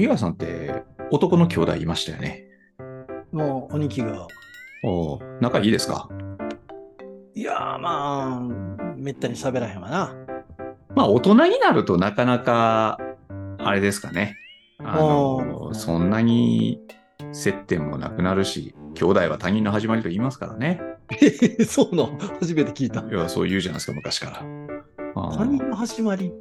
小日さんって男の兄弟いましたよね？もう、兄貴が。おお、仲いいですか？いやー、まあ、めったに喋らへんわな。まあ、大人になるとなかなか、あれですかね。あの、そんなに接点もなくなるし、兄弟は他人の始まりと言いますからね。え そうなの？初めて聞いた。いや、そう言うじゃないですか、昔から。他人の始まり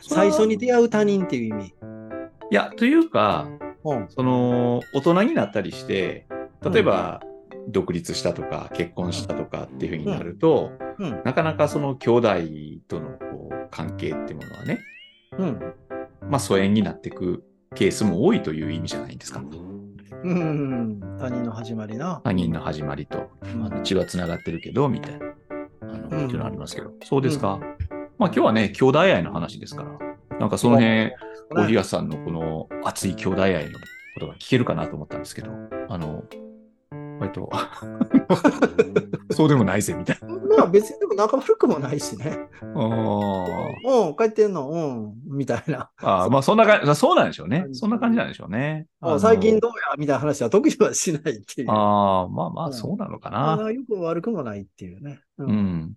最初に出会う他人っていう意味。いや、というか、うん。その、大人になったりして、例えば、独立したとか、結婚したとかっていうふうになると、うん。なかなかその兄弟とのこう関係ってものはね、うん。まあ疎遠になっていくケースも多いという意味じゃないですか。うん。他人の始まりな。他人の始まりと、うんあの血は繋がってるけど、みたいな、あの、うんっていうのありますけど。そうですか？まあ今日はね、兄弟愛の話ですから、なんかその辺、大東さんのこの熱い兄弟愛のことが聞けるかなと思ったんですけど、あの、割と、そうでもないぜ、みたいな。まあ別にでも仲悪くもないしね。あうん、帰ってんの？うん、みたいな。あー、まあそんな感じ、そうなんでしょうね。そんな感じなんでしょうね。最近どうや？みたいな話は特にはしないっていう。ああ、まあまうんあそうなのかあな。あよくも悪くもないっていうね。うう。ん。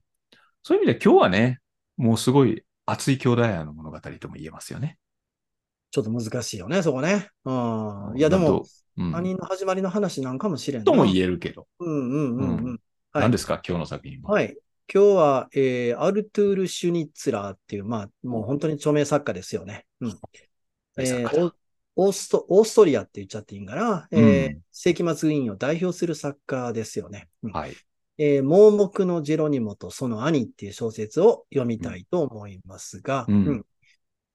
そういう意味で今日はね、もうすごい熱い兄弟愛の物語とも言えますよね。ちょっと難しいよね、そこね。うん。いや、でもうん他人の始まりの話なんかもしれんなとも言えるけど。うんうんうんうん。はい何ですか？今日の作品は。はい。今日は、えーアルトゥール・シュニッツラーっていう、まあ、もう本当に著名作家ですよね。うん。えーオオースト、オーストリアって言っちゃっていいんかな。えーうん世紀末ウィーンを代表する作家ですよね。うんはい。えー盲目のジェロニモとその兄っていう小説を読みたいと思いますが、うん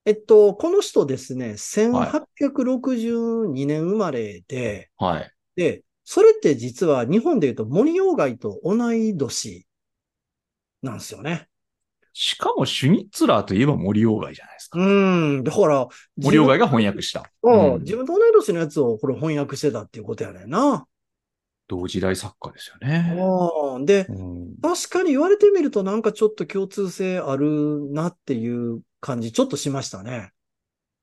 えっと、この人ですね、1862年生まれで、はい。で、それって実は日本で言うと森鴎外と同い年なんですよね。しかもシュニッツラーといえば森鴎外じゃないですか。うん。だから、森鴎外が翻訳した。うんうん自分と同い年のやつをこれ翻訳してたっていうことやねんな。同時代作家ですよね。うんで、うん確かに言われてみるとなんかちょっと共通性あるなっていう感じちょっとしましたね。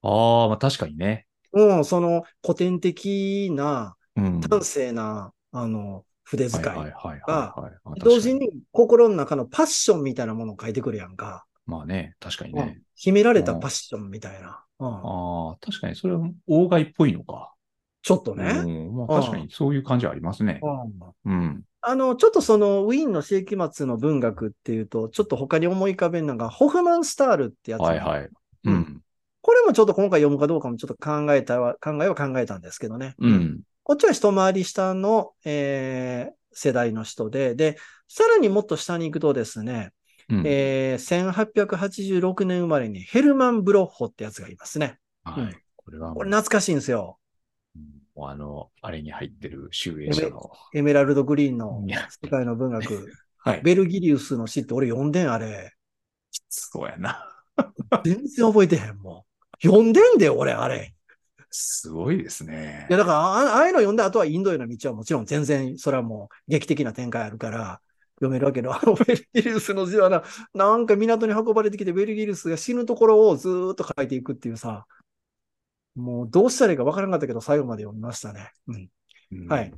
ああ、まあ確かにね。うん、その古典的な、うん。端正な、あの、筆遣い。はいはいはいはいはいあ。同時に心の中のパッションみたいなものを書いてくるやんか。まあね、確かにうんね。秘められたパッションみたいな。うんああ、確かにそれは鴎外っぽいのか。ちょっとね。うんまあ確かにそういう感じはありますね。うんうん。あの、ちょっとそのウィーンの世紀末の文学っていうと、ちょっと他に思い浮かべるのが、ホフマンスタールってやつ。はいはい。ううんん。これもちょっと今回読むかどうかもちょっと考えたは、考えは考えたんですけどね。うん。こっちは一回り下の、えー世代の人で、で、さらにもっと下に行くとですね、うんえー1886年生まれにヘルマン・ブロッホってやつがいますね。うんはい。これはこれ懐かしいんですよ。もうあの、あれに入ってる集英社の。エメラルド・グリーンの世界の文学。はい。ベルギリウスの詩って俺読んでん、あれ。そうやな。全然覚えてへんもん。読んでんで、俺、あれ。すごいですねいや、。だから、あああいうの読んだ後はインドへの道はもちろん全然、それはもう劇的な展開あるから、読めるわけど、あ のベルギリウスの字はな、なんか港に運ばれてきて、ベルギリウスが死ぬところをずーっと書いていくっていうさ、もうどうしたらいいかわからなかったけど、最後まで読みましたね。うん。うんはい。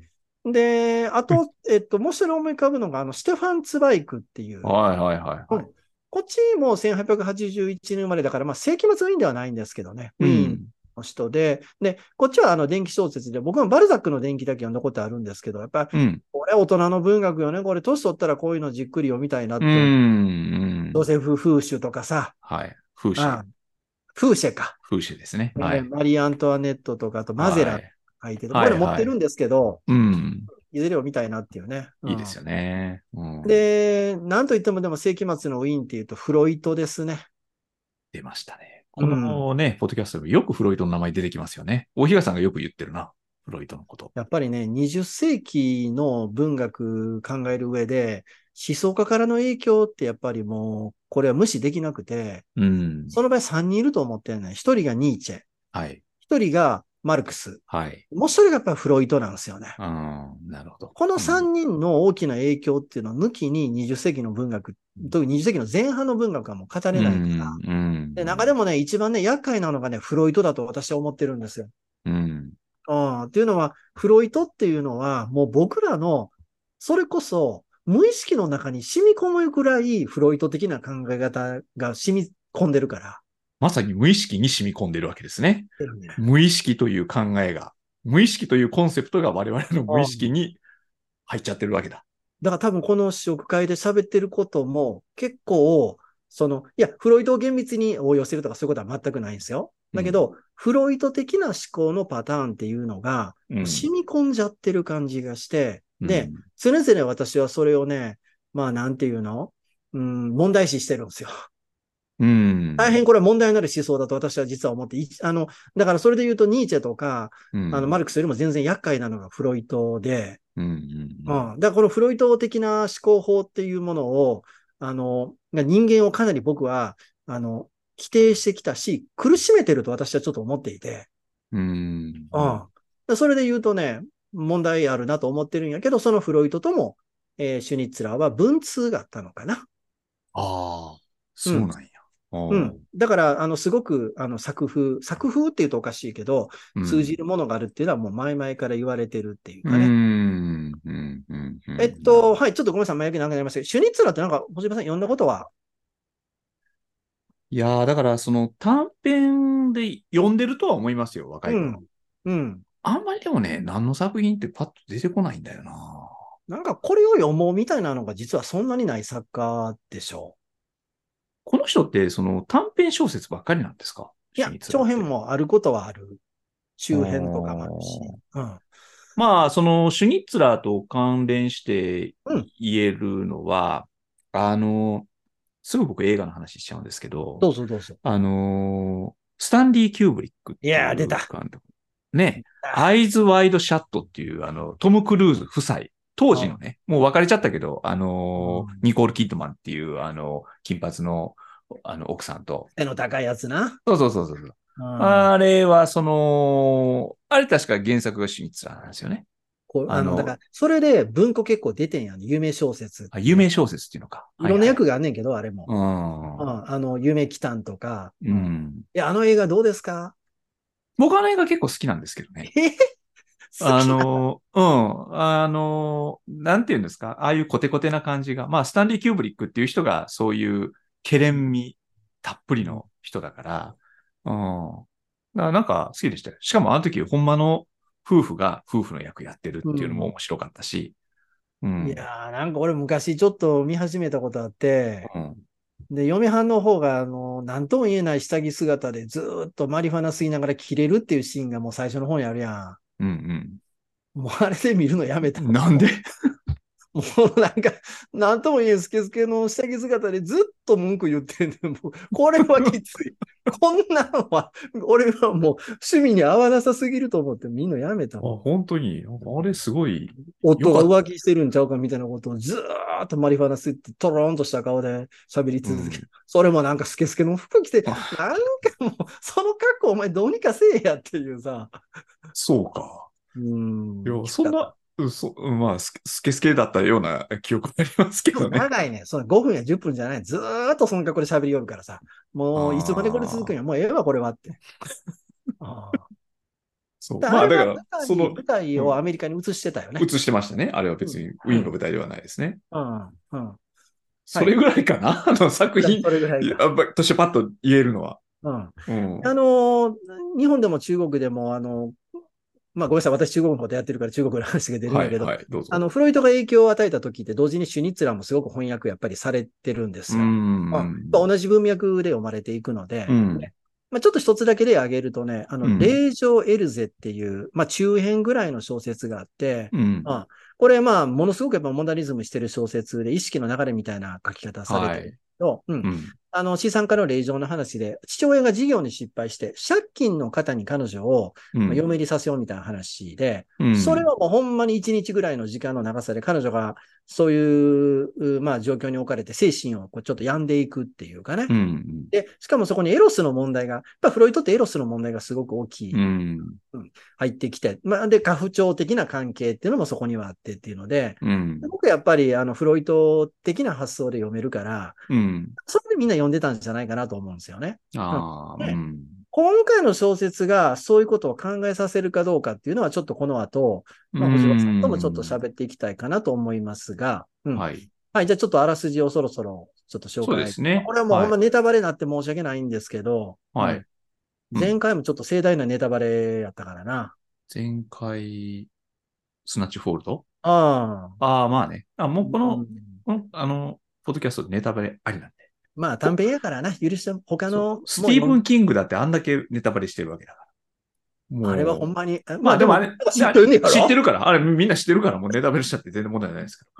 で、あと、えっと、もう一人思い浮かぶのが、あの、ステファン・ツバイクっていう、はいはいはいはい。こっちも1881年生まれだから、まあ、世紀末ウィーンではないんですけどね。うん。の人で、で、こっちはあの電気小説で、僕もバルザックの電気だけ読んだことあるんですけど、やっぱり、うん。これ大人の文学よね。これ年取ったらこういうのじっくり読みたいなって。うん。うんドセフ・フーシュとかさ、はい。風刺あ。フーシェか、風刺ですね。ねはい。マリー・アントワネットとか、あとマゼラはい書いてる。はいこれ持ってるんですけど、うん。いずれ読みたいなっていうね。うんいいですよね。うん。で、なんといってもでも世紀末のウィーンっていうとフロイトですね。出ましたね。このね、ポッドキャストでもよくフロイトの名前出てきますよね。大東さんがよく言ってるな。フロイトのこと。やっぱりね、20世紀の文学考える上で、思想家からの影響ってやっぱりもう、これは無視できなくて、うん。その場合3人いると思ってるね。1人がニーチェ、はい。1人がマルクス。はい。もう一人がやっぱりフロイトなんですよね。うん、なるほど。この3人の大きな影響っていうのを抜きに20世紀の文学、特に20世紀の前半の文学はもう語れないから。うんうんで、中でもね、一番ね、厄介なのがね、フロイトだと私は思ってるんですよ。うん。うん。っていうのは、フロイトっていうのは、もう僕らの、それこそ、無意識の中に染み込むくらい、フロイト的な考え方が染み込んでるから。まさに無意識に染み込んでるわけですね。ね無意識という考えが、無意識というコンセプトが我々の無意識に入っちゃってるわけだ。だから多分この試食会で喋ってることも結構、その、いや、フロイトを厳密に応用してるとかそういうことは全くないんですよ。だけど、フロイト的な思考のパターンっていうのが、うん染み込んじゃってる感じがして、で、うん常々私はそれをね、まあなんていうの？うん、問題視してるんですよ。うん。大変これは問題になる思想だと私は実は思って、いあの、だからそれで言うとニーチェとか、うん、あの、マルクスよりも全然厄介なのがフロイトで、うんうん。だからこのフロイト的な思考法っていうものを、あの、が人間をかなり僕は、あの、規定してきたし、苦しめてると私はちょっと思っていて、うん。うん。でそれで言うとね、問題あるなと思ってるんやけど、そのフロイトとも、えーシュニッツラーは文通があったのかな。ああ、そうなんや。ううん。だから、あの、すごく、あの、作風、作風って言うとおかしいけど、通じるものがあるっていうのはもう前々から言われてるっていうかね。うん。うん。うん。うんえっと、、はい、ちょっとごめんなさい、前置き長くなりましたけど、シュニッツラーってなんか、小島さん読んだことは？いやーだからその短編で読んでるとは思いますよ、若い頃。うん。あんまりでもね、何の作品ってパッと出てこないんだよな。なんかこれを読もうみたいなのが実はそんなにない作家でしょこの人ってその短編小説ばっかりなんですか？う。いや長編もあることはある。中編とかもあるし。うん。まあ、そのシュニッツラーと関連してうん言えるのは、あの、すぐ僕映画の話しちゃうんですけど、どうぞどうぞ。あの、スタンリー・キューブリックっていやー出たね、アイズ・ワイド・シャットっていう、あの、トム・クルーズ夫妻、当時のね、もう別れちゃったけど、あのニコール・キッドマンっていう、あの、金髪の、あの、奥さんと、背の高いやつな。そうそうそうそう。うんあれは、その、あれ確か原作がシュニッツラーなんですよね。あの、だから、それで文庫結構出てんやん。有名小説。あ有名小説っていうのか。いろんな役があんねんけど、あれも。うんあの、有名機関とか。うん。うん。いや、あの映画どうですか？僕あの映画結構好きなんですけどね。えあ、の、うん。あの、なんて言うんですか？ああいうコテコテな感じが。まあ、スタンリー・キューブリックっていう人がそういうケレン味たっぷりの人だから、うん。だからなんか好きでしたよ。しかもあの時、ほんまの夫婦が夫婦の役やってるっていうのも面白かったし。うん。いやー、なんか俺昔ちょっと見始めたことあって、うん。で、嫁はんの方が、あの、なんとも言えない下着姿でずーっとマリファナ吸いながら切れるっていうシーンがもう最初の方にあるやうんん。もうあれで見るのやめた。うん。なんで？もうなんか、なんとも言えんスケスケの下着姿でずっと文句言ってんねん。もうこれはきつい。こんなのは、俺はもう趣味に合わなさすぎると思ってみんなやめたあ。本当に？あれすごい。夫が浮気してるんちゃうかみたいなことをずーっとマリファナ吸ってトローンとした顔で喋り続ける。それもなんかスケスケの服着て、なんかもう、その格好お前どうにかせえやっていうさ。そうか。うん。いや、そんな、うんそうんまあ、スケスケだったような記憶ありますけどね。長いね。その5分や10分じゃない。ずーっとその格好で喋りよるからさ。もう、いつまでこれ続くんや。もうええわ、これはって。あーそう。だまあ、だからその、舞台をアメリカに移してたよね。映してましたね。あれは別にウィーンの舞台ではないですね。うん。うん。それぐらいかな、あの作品、それぐらいか。いやとしてパッと言えるのは。うん。うん。あのー日本でも中国でも、あの、まあごめんなさい、私中国のことやってるから中国の話が出るんだけど、はいはい、ど。あの、フロイトが影響を与えた時って同時にシュニッツラーもすごく翻訳やっぱりされてるんですうよ。ん。まあ同じ文脈で読まれていくので、うんまあ、ちょっと一つだけ例挙げるとね、あの、うん霊場エルゼっていう、まあ中編ぐらいの小説があって、うん。あこれまあものすごくやっぱモダニズムしてる小説で意識の流れみたいな書き方されてるけど、うんうん。あの、資産家の令状の話で、父親が事業に失敗して、借金の方に彼女を、嫁入りさせようみたいな話で、うんそれはもうほんまに1日ぐらいの時間の長さで、彼女がそういう、うまあ、状況に置かれて、精神をこうちょっと病んでいくっていうかね。うん。で、しかもそこにエロスの問題が、やっぱフロイトってエロスの問題がすごく大きい、うん。入ってきて、まあ、で、過不調的な関係っていうのもそこにはあってっていうので、うん。すごくやっぱり、あの、フロイト的な発想で読めるから、うん。そみんな読んでたんじゃないかなと思うんですよね。あうん。今回の小説がそういうことを考えさせるかどうかっていうのは、ちょっとこの後、まあ、さんともちょっと喋っていきたいかなと思いますが、うんはい。はい、じゃあちょっとあらすじをそろそろちょっと紹介。そうですねこれはもうはいほんまネタバレになって申し訳ないんですけど、はいうん前回もちょっと盛大なネタバレやったからな。前回、スナッチフォールド？ああ。ああ、まあね。あ、もうこの、うんこのあの、ポッドキャストでネタバレありなんで。まあ短編やからな、許しても、他のスティーブン・キングだってあんだけネタバレしてるわけだから。あれはほんまに。まあでもあれ、知ってる知ってるから。あれみんな知ってるから、もうネタバレしちゃって全然問題ないですけど。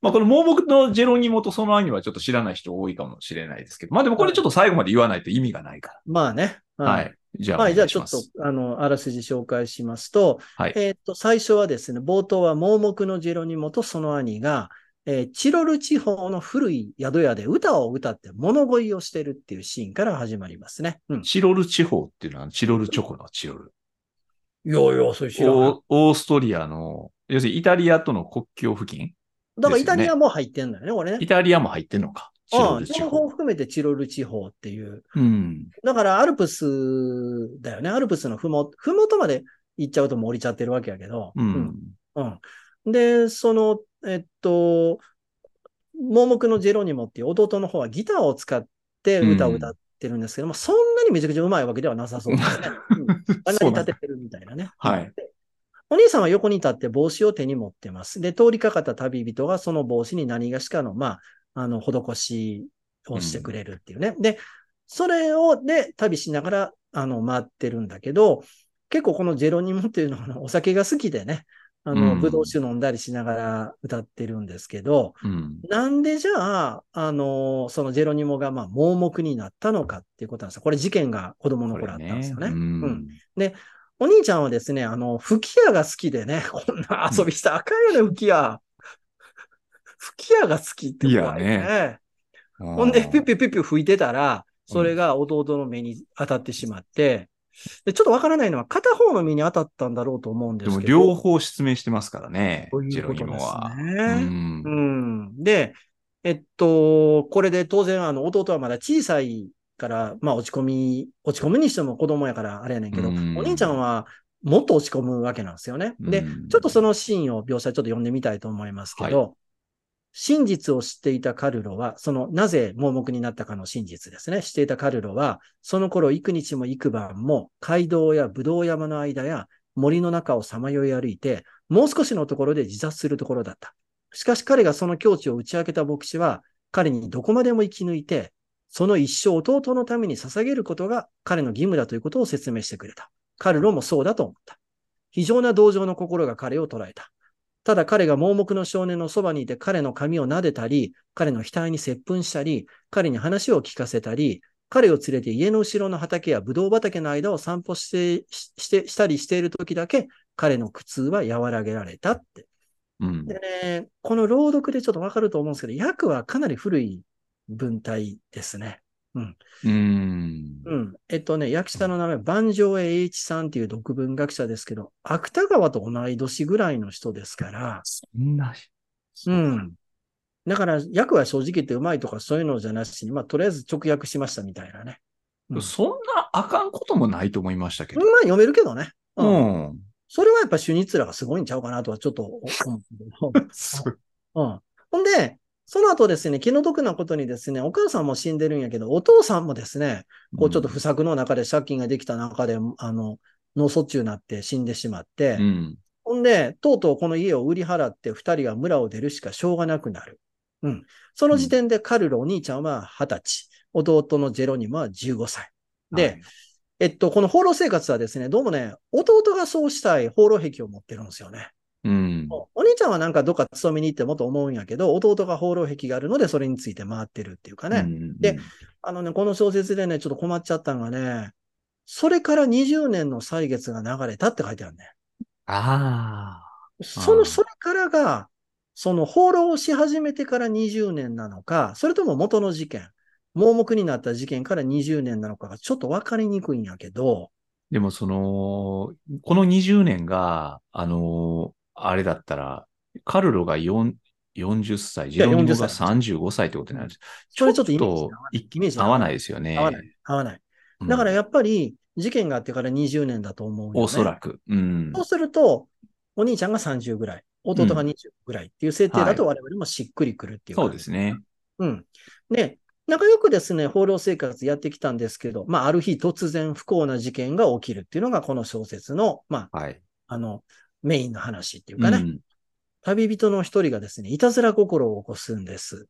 まあこの盲目のジェロニモとその兄はちょっと知らない人多いかもしれないですけど。まあでもこれちょっと最後まで言わないと意味がないかまあね。ら。はい。じゃあ、はい、じゃあちょっと、あの、あらすじ紹介しますと、はいえーっと、最初はですね、冒頭は盲目のジェロニモとその兄が、えーチロル地方の古い宿屋で歌を歌って物乞いをしてるっていうシーンから始まりますね。うん。チロル地方っていうのは、チロルチョコのチロル。いやいや、それ知らない。オーオーストリアの、要するにイタリアとの国境付近？だからイタリアも入ってんのよね、これねイ。タリアも入ってんのか。チああ。情報を含めてチロル地方っていう。うん。だからアルプスだよね。アルプスのふも、ふもとまで行っちゃうともう降りちゃってるわけやけど。うん。うん。で、その、えっと、盲目のジェロニモっていう弟の方はギターを使って歌を歌ってるんですけども、そんなにめちゃくちゃうまいわけではなさそうですね。うん、あんなに立ててるみたいなね。はいでお兄さんは横に立って帽子を手に持ってます。で、通りかかった旅人がその帽子に何がしかの、まあ、あの、施しをしてくれるっていうね。で、それを、で、旅しながら、あの、回ってるんだけど、結構このジェロニモっていうのはお酒が好きでね、あの、うんブドウ酒飲んだりしながら歌ってるんですけど、うん。なんでじゃあ、あの、そのジェロニモがまあ盲目になったのかっていうことなんですよ。これ事件が子供の頃あったんですよね。ううんん。お兄ちゃんはですね、あの、吹き矢が好きでね、こんな遊びしたらあかんよね、吹き矢。吹き矢が好きって怖いいやね。ほんで、ピュッピュッピュッピュ吹いてたら、それが弟の目に当たってしまって、でちょっとわからないのは、片方の目に当たったんだろうと思うんでですもけど。両方失明してますからねと、ジェロいうことですニモは。うね。んう。ん。で、えっと、これで当然、あの、弟はまだ小さいから、まあ落ち込み、落ち込むにしても子供やからあれやねんけど、うんお兄ちゃんはもっと落ち込むわけなんですよね。で、うんちょっとそのシーンを描写ちょっと読んでみたいと思いますけど、真実を知っていたカルロは、その、なぜ盲目になったかの真実ですね。知っていたカルロは、その頃幾日も幾晩も街道やブドウ山の間や森の中をさまよい歩いて、もう少しのところで自殺するところだった。しかし彼がその境地を打ち明けた牧師は、彼にどこまでも生き抜いて、その一生弟のために捧げることが彼の義務だということを説明してくれた。カルロもそうだと思った。非常な同情の心が彼を捉えた。ただ彼が盲目の少年のそばにいて彼の髪を撫でたり、彼の額に接吻したり、彼に話を聞かせたり、彼を連れて家の後ろの畑やブドウ畑の間を散歩して、ししてしたりしている時だけ、彼の苦痛は和らげられたって。うんでね、この朗読でちょっとわかると思うんですけど、訳はかなり古い文体ですね。うん。うん。えっとね、役者の名前、万丈栄一さんっていう独文学者ですけど、芥川と同い年ぐらいの人ですから、そんな、うん。だから、訳は正直言ってうまいとかそういうのじゃなしに、まあ、とりあえず直訳しましたみたいなね。うんそんなあかんこともないと思いましたけまど。あ、読めるけどね。ううん。ん。それはやっぱシュニッツラーがすごいんちゃうかなとはちょっと思うけど。うん。ほんで、その後ですね、気の毒なことにですね、お母さんも死んでるんやけど、お父さんもですね、こうちょっと不作の中で借金ができた中で、あの、脳卒中になって死んでしまって、うん。ほんで、とうとうこの家を売り払って二人が村を出るしかしょうがなくなる。うん。その時点でカルロお兄ちゃんは二十歳、弟のジェロニモは15歳。で、はい、えっと、この放浪生活はですね、どうもね、弟がそうしたい放浪癖を持ってるんですよね。うん。お兄ちゃんはなんかどっか勤めに行ってもと思うんやけど、弟が放浪癖があるので、それについて回ってるっていうかね。うんで、あのね、この小説でね、ちょっと困っちゃったのがね、それから20年の歳月が流れたって書いてあるね。あその、うんそれからが、その放浪し始めてから20年なのか、それとも元の事件、盲目になった事件から20年なのかがちょっと分かりにくいんやけど、でもその、この20年が、あの、あれだったら、カルロが4 40歳、ジやェロニモ40が歳35歳ってことになるんです。それちょっとイメージちょっといイメージ合わないですよね。合わない。合わない。うんだからやっぱり事件があってから20年だと思うよね。おそらく。うん。そうすると、お兄ちゃんが30ぐらい、弟が20ぐらいっていう設定だと我々もしっくりくるっていうかそうですね。うん。で、仲良くですね、放浪生活やってきたんですけど、まあ、ある日突然不幸な事件が起きるっていうのがこの小説の、まあ、はい。あの、メインの話っていうかね、うん旅人の一人がですね、いたずら心を起こすんです。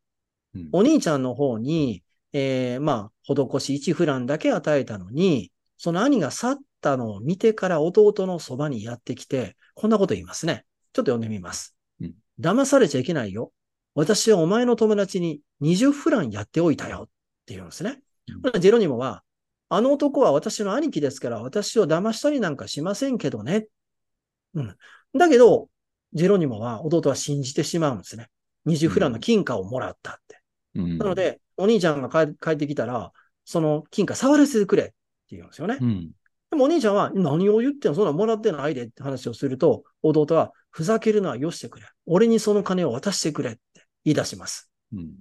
うんお兄ちゃんの方に、えー、まあ、施し1フランだけ与えたのに、その兄が去ったのを見てから弟のそばにやってきて、こんなこと言いますね。ちょっと読んでみます。うん騙されちゃいけないよ。私はお前の友達に20フランやっておいたよって言うんですね。うんジェロニモは、あの男は私の兄貴ですから私を騙したりなんかしませんけどね。うん。だけど、ジェロニモは弟は信じてしまうんですね。20フランの金貨をもらったって。うんなの、で、お兄ちゃんが帰帰ってきたら、その金貨触らせてくれって言うんですよね。うん。でもお兄ちゃんは何を言ってんの？そんなんもらってないでって話をすると、弟はふざけるのはよしてくれ。俺にその金を渡してくれって言い出します。うん。うん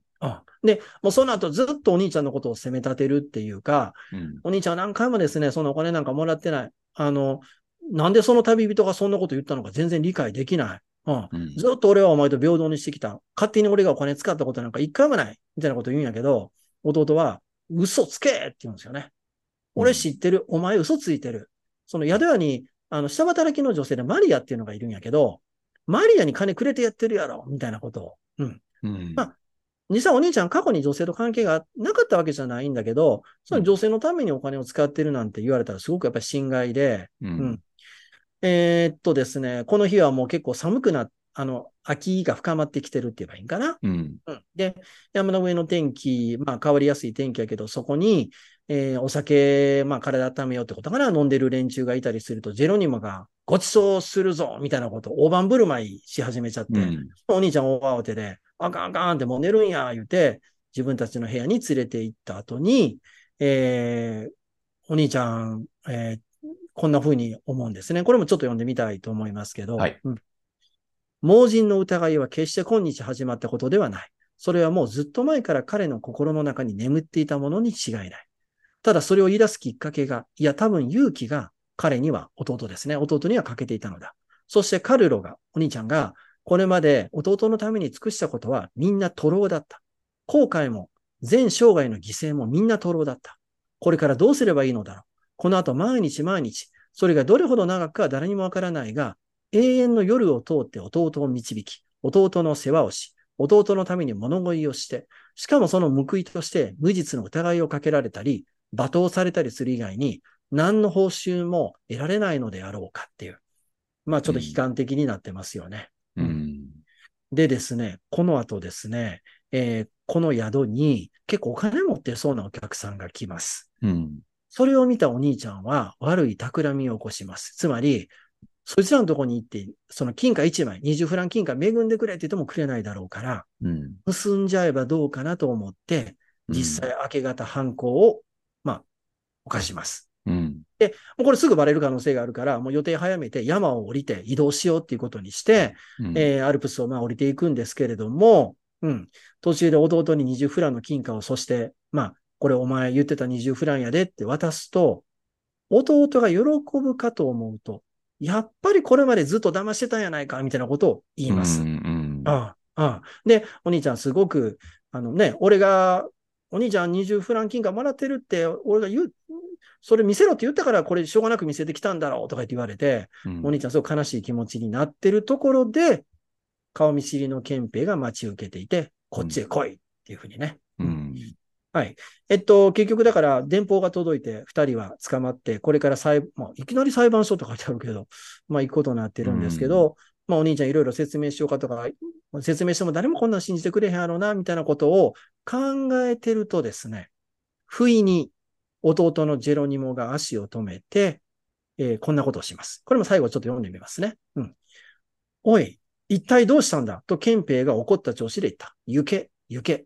で、もうその後ずっとお兄ちゃんのことを責め立てるっていうか、うん。お兄ちゃんは何回もですね、そのお金なんかもらってない。あの、なんでその旅人がそんなこと言ったのか全然理解できない。うん。うんずっと俺はお前と平等にしてきた。勝手に俺がお金使ったことなんか一回もない。みたいなこと言うんやけど、弟は、嘘つけって言うんですよね。俺知ってる。お前嘘ついてる。その宿屋に、あの、下働きの女性でマリアっていうのがいるんやけど、マリアに金くれてやってるやろみたいなことを。うん。うん。まあ実際お兄ちゃん過去に女性と関係がなかったわけじゃないんだけど、その女性のためにお金を使ってるなんて言われたらすごくやっぱり心外で、ううんん。えーっとですね、この日はもう結構寒くな、あの、秋が深まってきてるって言えばいいんかな。うん。うん。で、山の上の天気、まあ変わりやすい天気やけど、そこに、えーお酒、まあ体温めようってことかな、飲んでる連中がいたりすると、ジェロニモがごちそうするぞみたいなことを大盤振る舞いし始めちゃって、うん。お兄ちゃん大慌てで、あかんあかんってもう寝るんや、言うて、自分たちの部屋に連れて行った後に、えーお兄ちゃん、えーこんな風に思うんですね。これもちょっと読んでみたいと思いますけど、はいうん盲人の疑いは決して今日始まったことではない。それはもうずっと前から彼の心の中に眠っていたものに違いない。ただそれを言い出すきっかけが、いや多分勇気が彼には弟ですね。弟には欠けていたのだ。そしてカルロが、お兄ちゃんが、これまで弟のために尽くしたことはみんな徒労だった。後悔も全生涯の犠牲もみんな徒労だった。これからどうすればいいのだろう。この後毎日毎日、それがどれほど長くかは誰にもわからないが、永遠の夜を通って弟を導き、弟の世話をし、弟のために物乞いをして、しかもその報いとして無実の疑いをかけられたり、罵倒されたりする以外に、何の報酬も得られないのであろうかっていう。まあちょっと悲観的になってますよね。うん。でですね、この後ですね、えーこの宿に結構お金持ってそうなお客さんが来ます。うん。それを見たお兄ちゃんは悪い企みを起こします。つまり、そいつらのとこに行って、その金貨1枚、20フラン金貨恵んでくれって言ってもくれないだろうから、うん。盗んじゃえばどうかなと思って、実際明け方犯行を、まあ、犯します。うん。もうこれすぐバレる可能性があるから、もう予定早めて山を降りて移動しようっていうことにして、うん。えーアルプスをまあ降りていくんですけれども、うん、途中で弟に20フランの金貨を、そして、まあ、これお前言ってた20フランやでって渡すと、弟が喜ぶかと思うと、やっぱりこれまでずっと騙してたんやないか、みたいなことを言います。うん。うん。ああ、ああ。で、お兄ちゃんすごく、あのね、俺が、お兄ちゃん20フラン金貨もらってるって、俺が言う、それ見せろって言ったから、これしょうがなく見せてきたんだろうとか言って言われて、うんお兄ちゃんすごく悲しい気持ちになってるところで、顔見知りの憲兵が待ち受けていて、こっちへ来いっていうふうにね。うん。はい。えっと、結局だから、電報が届いて、二人は捕まって、これから裁、まあ、いきなり裁判所と書いてあるけど、まあ、行くことになってるんですけど、まあ、お兄ちゃんいろいろ説明しようかとか、説明しても誰もこんなん信じてくれへんやろうな、みたいなことを考えてるとですね、不意に弟のジェロニモが足を止めて、えーこんなことをします。これも最後ちょっと読んでみますね。うん。おい、一体どうしたんだ？と憲兵が怒った調子で言った。行け、行け。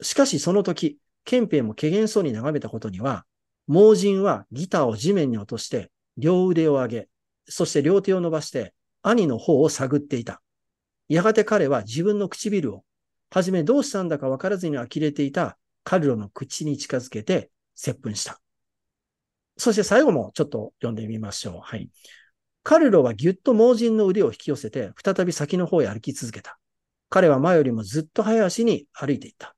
しかしその時、憲兵も怪げそうに眺めたことには、盲人はギターを地面に落として、両腕を上げ、そして両手を伸ばして、兄の方を探っていた。やがて彼は自分の唇を、はじめどうしたんだかわからずに呆れていたカルロの口に近づけて接吻した。そして最後もちょっと読んでみましょう。はい。カルロはぎゅっと盲人の腕を引き寄せて、再び先の方へ歩き続けた。彼は前よりもずっと早足に歩いていった。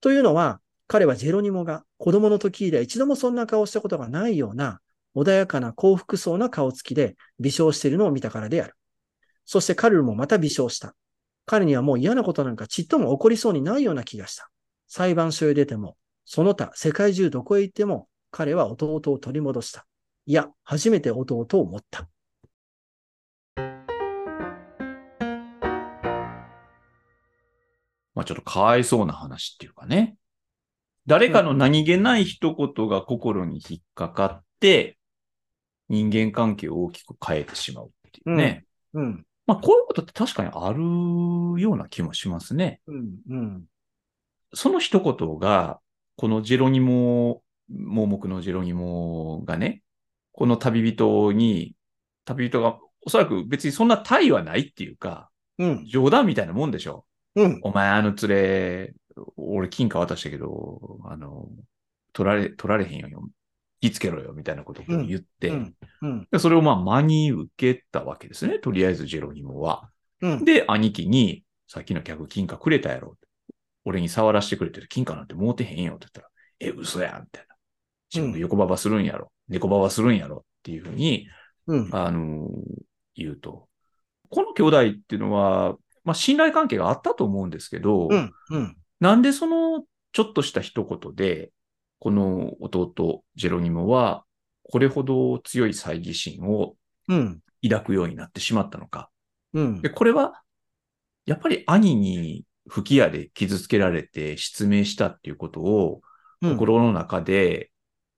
というのは、彼はジェロニモが子供の時以来一度もそんな顔をしたことがないような穏やかな幸福そうな顔つきで微笑しているのを見たからである。そしてカルロもまた微笑した。彼にはもう嫌なことなんかちっとも起こりそうにないような気がした。裁判所へ出ても、その他世界中どこへ行っても彼は弟を取り戻した。いや、初めて弟を持った。まあちょっとかわいそうな話っていうかね。誰かの何気ない一言が心に引っかかって、人間関係を大きく変えてしまうっていうね。うん、まあこういうことって確かにあるような気もしますね。うん、うん、その一言が、このジェロニモ、盲目のジェロニモがね、この旅人に、旅人がおそらく別にそんな体はないっていうか、うん、冗談みたいなもんでしょ。うん、お前あの連れ、俺金貨渡したけど、あの、取られ、取られへんよ。気ぃつけろよ、みたいなことを言って、うん、うん、でそれをまあ真に受けたわけですね。とりあえずジェロニモは。うん、で、兄貴に、さっきの客金貨くれたやろ。俺に触らせてくれてる金貨なんて持てへんよって言ったら、え、嘘やん、みたいな。自分が横ばばするんやろ。猫ばばするんやろっていうふうに、うん、あの言うと。この兄弟っていうのは、まあ信頼関係があったと思うんですけど、うん、うん、なんでそのちょっとした一言で、この弟、ジェロニモは、これほど強い猜疑心をうん、抱くようになってしまったのか。うん。で、、これは、やっぱり兄に吹き矢で傷つけられて失明したっていうことを、心の中で、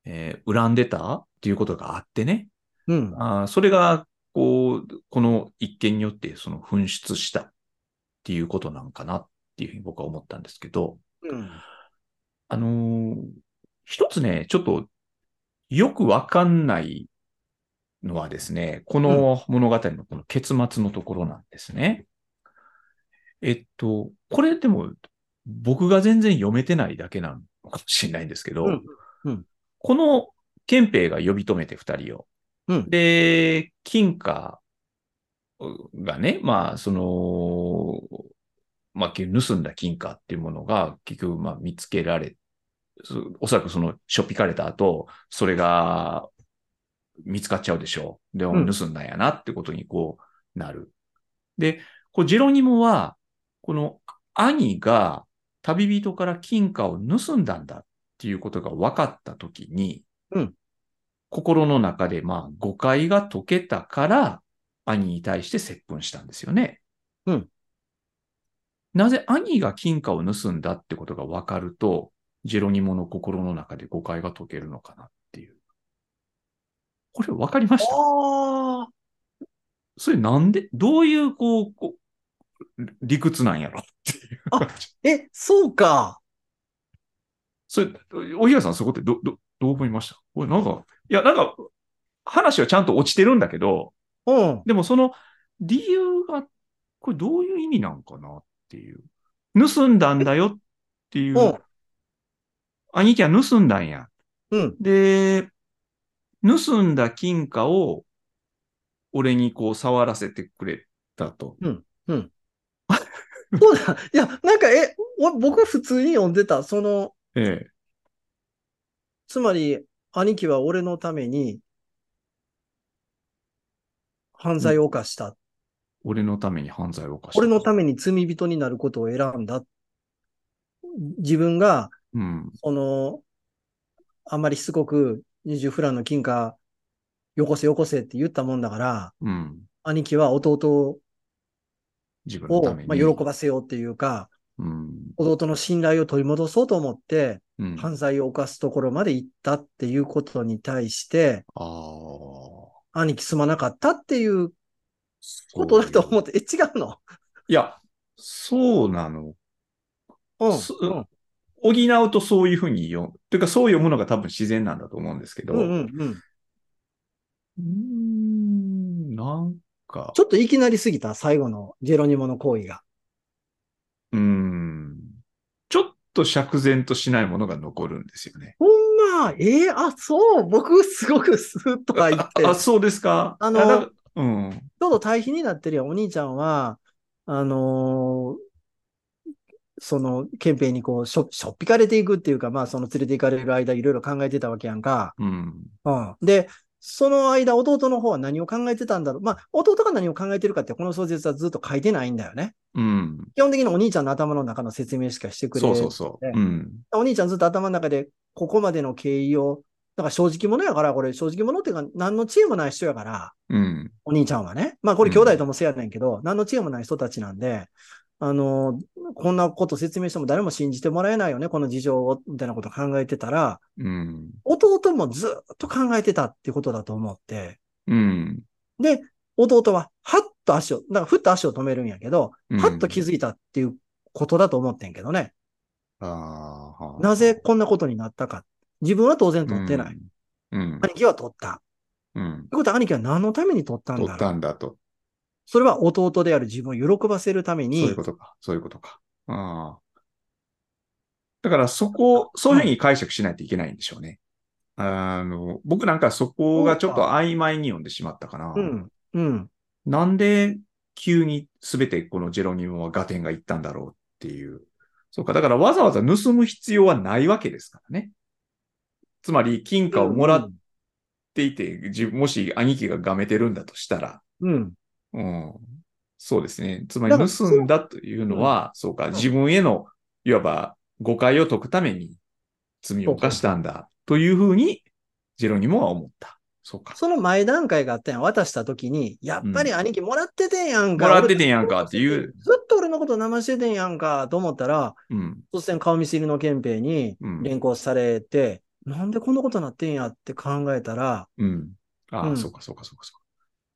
えー恨んでたっていうことがあってね。うん、あーそれが、こう、この一件によってその噴出したっていうことなんかな。っていうふうに僕は思ったんですけど、うん、あのー一つね、ちょっとよくわかんないのはですね、この物語のこの結末のところなんですね。えっと、これでも僕が全然読めてないだけなのかもしれないんですけど、うんこの憲兵が呼び止めて二人を。うんで、金貨がね、まあ、その、まあ、盗んだ金貨っていうものが結局、まあ、見つけられ、そおそらくその、しょっぴかれた後、それが見つかっちゃうでしょう。で盗んだんやなってことにこうなる。で、こうジェロニモは、この兄が旅人から金貨を盗んだんだっていうことが分かったときに、うん心の中で、まあ、誤解が解けたから、兄に対して接吻したんですよね。うん。なぜ兄が金貨を盗んだってことが分かると、ジェロニモの心の中で誤解が解けるのかなっていう。これ分かりました？それなんで、どういう、こう、こう理屈なんやろ？っていう。あえ、そうか。それ、おひやさん、そこってど、ど、どう思いました？これなんか、いや、なんか、話はちゃんと落ちてるんだけど、うん。でもその理由が、これどういう意味なんかなっていう。盗んだんだよっていうう。ん。兄貴は盗んだんや。うん。で、盗んだ金貨を、俺にこう触らせてくれたと。そうだ。いや、なんか、え、お僕は普通に読んでた。その、ええ。つまり、兄貴は俺のために、犯罪を犯した。俺のために犯罪を犯した。俺のために罪人になることを選んだ。自分が、うん。その、あんまりしつこく20フランの金貨、よこせよこせって言ったもんだから、うん。兄貴は弟自分のために。をまあ、喜ばせようっていうか、うん。弟の信頼を取り戻そうと思って、うん。犯罪を犯すところまで行ったっていうことに対して。兄貴すまなかったっていうことだと思って、え、違うの？いや、そうなの。うん。補うとそういうふうに読む。というか、そう読むのが多分自然なんだと思うんですけど。うんうんうん。うーん、なんか、ちょっといきなりすぎた、最後のジェロニモの行為が。うーん、ちょっと釈然としないものが残るんですよね。ほんま、ええあ、そう、僕すごくスーッと入って、あ、そうですか？あのうん。ちょうど対比になってるやん。お兄ちゃんは、あのーその、憲兵にこう、しょ、しょっぴかれていくっていうか、まあ、その連れて行かれる間、いろいろ考えてたわけやんか。うん。うん。で、その間、弟の方は何を考えてたんだろう。まあ、弟が何を考えてるかって、この小説はずっと書いてないんだよね。うん。基本的にお兄ちゃんの頭の中の説明しかしてくれそうそうそう。ねうん。お兄ちゃんずっと頭の中で、ここまでの経緯を、だから正直者やから、これ正直者っていうか、何の知恵もない人やから、うん。お兄ちゃんはね。まあこれ兄弟ともせやねんけど、何の知恵もない人たちなんで、あの、こんなこと説明しても誰も信じてもらえないよね、この事情を、みたいなこと考えてたら、うん。弟もずっと考えてたっていうことだと思って、うん。で、弟は、はっと足を、だからふっと足を止めるんやけど、うんはっと気づいたっていうことだと思ってんけどね。なぜこんなことになったか。自分は当然取ってない。うん。兄貴は取った。うん。ということは兄貴は何のために取ったんだ取っ。たんだと。それは弟である自分を喜ばせるためそうにいう、ことか。そういうことか。ああ。だからそこ、そういうふうに解釈しないといけないんでしょうね。あの、僕なんかそこがちょっと曖昧に読んでしまったかな。うん、うん、なんで急に全てこのジェロニモはガテンが言ったんだろうっていう。そうか。だからわざわざ盗む必要はないわけですからね。つまり、金貨をもらっていて、自分もし兄貴ががめてるんだとしたら、うん、うん。そうですね。つまり盗んだというのは、そうか、ん自分への、いわば誤解を解くために罪を犯したんだというふうに、ジェロニモは思った。そうか。その前段階があったやん。渡した時に、やっぱり兄貴もらっててんやんか。もらっててんやんかっていう。ずっと俺のこと騙しててんやんかと思ったら、うん。突然顔見知りの憲兵にうん連行されて、なんでこんなことなってんやって考えたら、うん。ああ、うんそうか、そうか、そうか、そう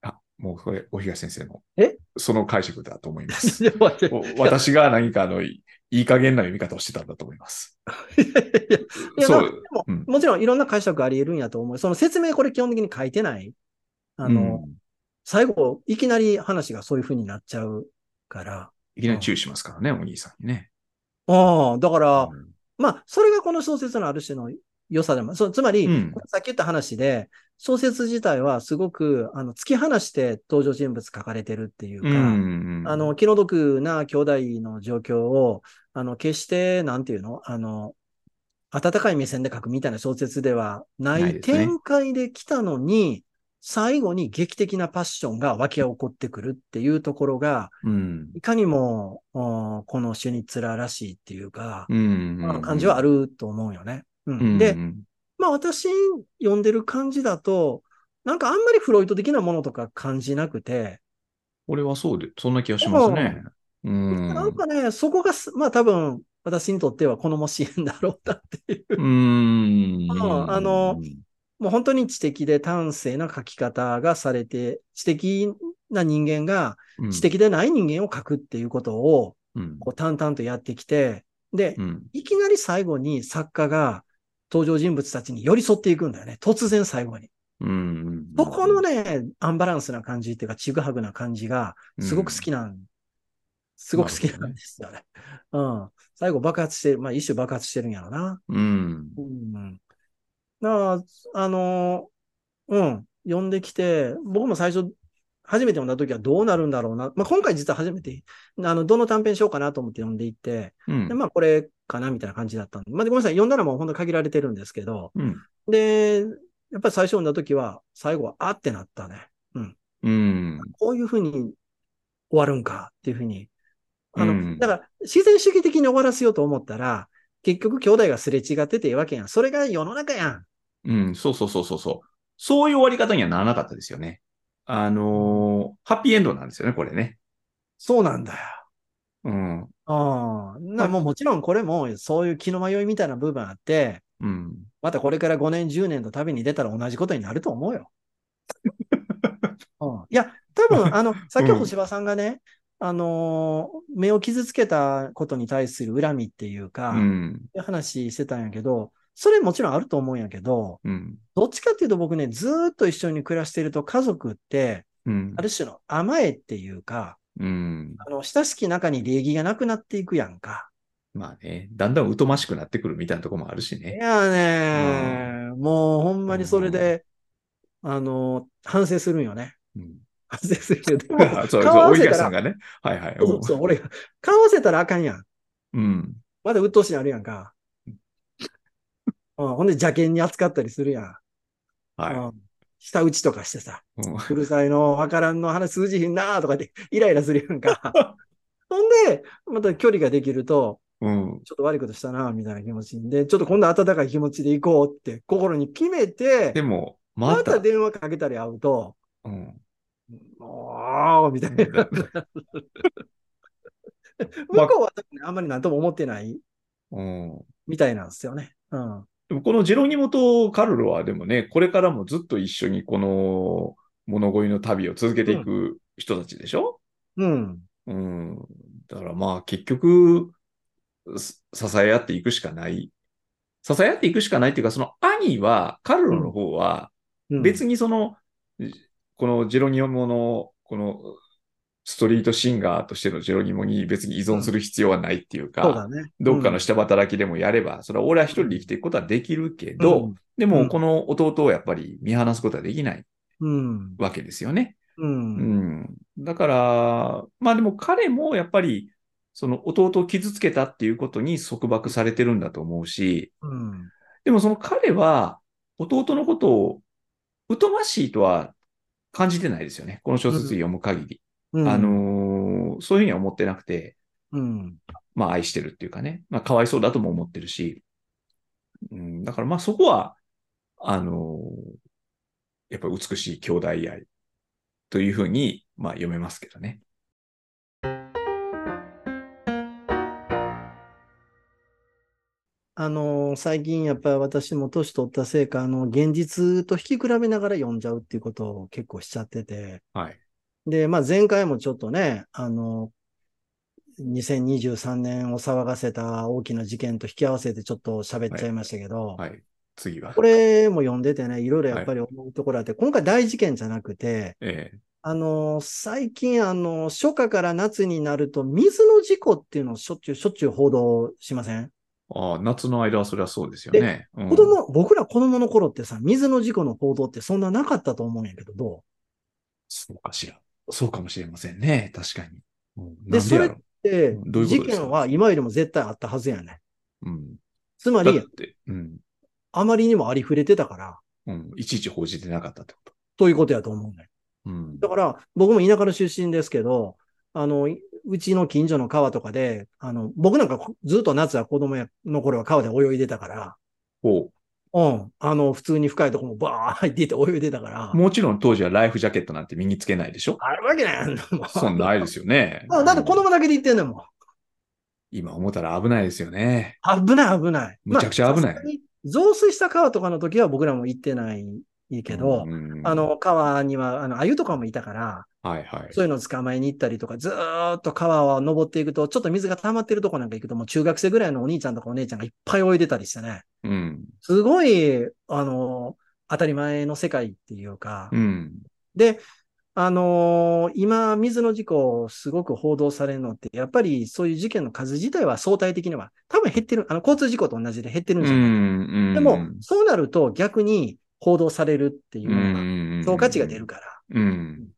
か。あ、もうこれ、お東先生の。え？その解釈だと思います。私が何かあの、いいい加減な読み方をしてたんだと思います。いやいやそうまあでもうんもちろんいろんな解釈あり得るんやと思う。その説明これ基本的に書いてない。あの、うん最後、いきなり話がそういう風になっちゃうから。いきなり注意しますからね、お兄さんにね。ああ、だから、うんまあ、それがこの小説のある種の良さでも、そうつまり、うんさっき言った話で、小説自体はすごく、あの、突き放して登場人物書かれてるっていうか、うんあの、気の毒な兄弟の状況を、あの、決して、なんていうのあの、温かい目線で書くみたいな小説ではなない展開で来たのに、最後に劇的なパッションが湧き起こってくるっていうところが、うん。いかにも、おこのシュニッツラーらしいっていうか、うん。まあ感じはあると思うよね。うんうん。でう、んまあ私読んでる感じだと、なんかあんまりフロイト的なものとか感じなくて、俺はそうで、そんな気がしますね。うん。なんかね、そこがす、まあ多分私にとっては好ましいんだろうなっていう。うん。うんあのもう本当に知的で端正な書き方がされて、知的な人間がうん、知的でない人間を書くっていうことをうん。こう淡々とやってきて、で、うん。いきなり最後に作家が登場人物たちに寄り添っていくんだよね。突然最後に。うん。そこのね、アンバランスな感じっていうか、ちぐはぐな感じが、すごく好きなん、すごく好きなんですよね。うん。最後爆発してる、まあ一種爆発してるんやろな。うん。うん。だから、あのーうん、読んできて、僕も最初、初めて読んだ時はどうなるんだろうな。まあ今回実は初めて、あの、どの短編しようかなと思って読んでいって、うんで、まあこれかなみたいな感じだったんで。まあごめんなさい、読んだらもう本当限られてるんですけど、うん。で、やっぱり最初読んだ時は、最後は、あってなったね。うん。こういうふうに終わるんかっていうふうに。あの、うんだから、自然主義的に終わらせようと思ったら、結局兄弟がすれ違ってていいわけやん。それが世の中やん。うん。そうそうそうそうそう。そういう終わり方にはならなかったですよね。あのーハッピーエンドなんですよね、これね。そうなんだよ。うん。ああ、なもうもちろんこれもそういう気の迷いみたいな部分あって、うん。またこれから5年、10年と旅に出たら同じことになると思うよ。うん、いや、多分、あの、さっき星葉さんがね、あのー目を傷つけたことに対する恨みっていうか、うん。話してたんやけど、それもちろんあると思うんやけど、うん。どっちかっていうと僕ね、ずーっと一緒に暮らしてると家族って、うんあ。る種の甘えっていうか、うん。あの、親しき中に礼儀がなくなっていくやんか。まあね、だんだん疎ましくなってくるみたいなところもあるしいね。やね、もうほんまにそれで、あの、反省するんよね。うん。反省するよ。でも、そう、そう、大さんがね。はいはい。そうそう、俺が、顔合わせたらあかんやん。うん。まだ鬱陶しいのあるやんか。うん、ほんで邪険に扱ったりするやん。はうん舌打ちとかしてさ、い。うるさいの、わからんの、話通じひんなとかってイライラするやんか。ほんで、また距離ができると、うん。ちょっと悪いことしたな、みたいな気持ちで、ちょっと今度温かい気持ちで行こうって心に決めてで、も、ままた、た電話かけたり会うと、うん。おー、みたいな。向こうはあんまりなんとも思ってないうん。みたいなんですよね。うん。でもこのジェロニモとカルロはでもね、これからもずっと一緒にこの物乞いの旅を続けていく人たちでしょ？うん。うん。だからまあ結局、す支え合っていくしかない。支え合っていくしかないっていうか、その兄は、カルロの方は、うん別にその、このジェロニモの、このストリートシンガーとしてのジェロニモに別に依存する必要はないっていうか。どっかの下働きでもやれば、それは俺は一人で生きていくことはできるけど、うんでもうんこの弟をやっぱり見放すことはできないうん。わけですよね。だから、まあでも彼もやっぱり、その弟を傷つけたっていうことに束縛されてるんだと思うし、うん。でもその彼は弟のことを疎ましいとは感じてないですよね。この小説読む限り。うん。あのーそういうふうには思ってなくて、うん。まあ愛してるっていうかね、まあかわいそうだとも思ってるし、うん、だからまあそこは、あのーやっぱり美しい兄弟愛というふうに、まあ読めますけどね。あのー最近やっぱり私も年取ったせいか、あの、現実と引き比べながら読んじゃうっていうことを結構しちゃってて、はい。で、まあ前回もちょっとね、あの、2023年を騒がせた大きな事件と引き合わせてちょっと喋っちゃいましたけど、はい。次は。これも読んでてね、いろいろやっぱり思うところあって、今回大事件じゃなくて、ええあの、最近、あの、初夏から夏になると、水の事故っていうのをしょっちゅう、しょっちゅう報道しません？ああ、夏の間はそれはそうですよね。うん子供、僕ら子供の頃ってさ、水の事故の報道ってそんななかったと思うんやけど、どそうかしら。そうかもしれませんね。確かに。うんでなんでやろうでうんどういうことですか？事件は今よりも絶対あったはずやね。うん。つまり、うん。あまりにもありふれてたから、うん。いちいち報じてなかったってこと。ということやと思うね。うん。だから、僕も田舎の出身ですけど、あの、いうちの近所の川とかで、あの、僕なんかずっと夏は子供の頃は川で泳いでたから、ほうん。あの、普通に深いとこもバー入っていって泳いでたからう。、もちろん当時はライフジャケットなんて身につけないでしょ？あるわけないやん。もうそんなないですよね。あだって子供だけで行ってんねんもん。今思ったら危ないですよね。危ない危ない。むちゃくちゃ危ないまあ増水した川とかの時は僕らも行ってないけど、うんあ、の、川には、あの、鮎とかもいたから、はいはい。そういうのを捕まえに行ったりとか、ずーっと川を登っていくと、ちょっと水が溜まってるとこなんか行くと、もう中学生ぐらいのお兄ちゃんとかお姉ちゃんがいっぱい泳いでたりしてね。うん。すごい、あの、当たり前の世界っていうか、うん。で、あのー今、水の事故、すごく報道されるのって、やっぱりそういう事件の数自体は相対的には、多分減ってる、あの、交通事故と同じで減ってるんうじゃないか。ん。でも、そうなると逆に報道されるっていううのが、ん、そう価値が出るから。うん。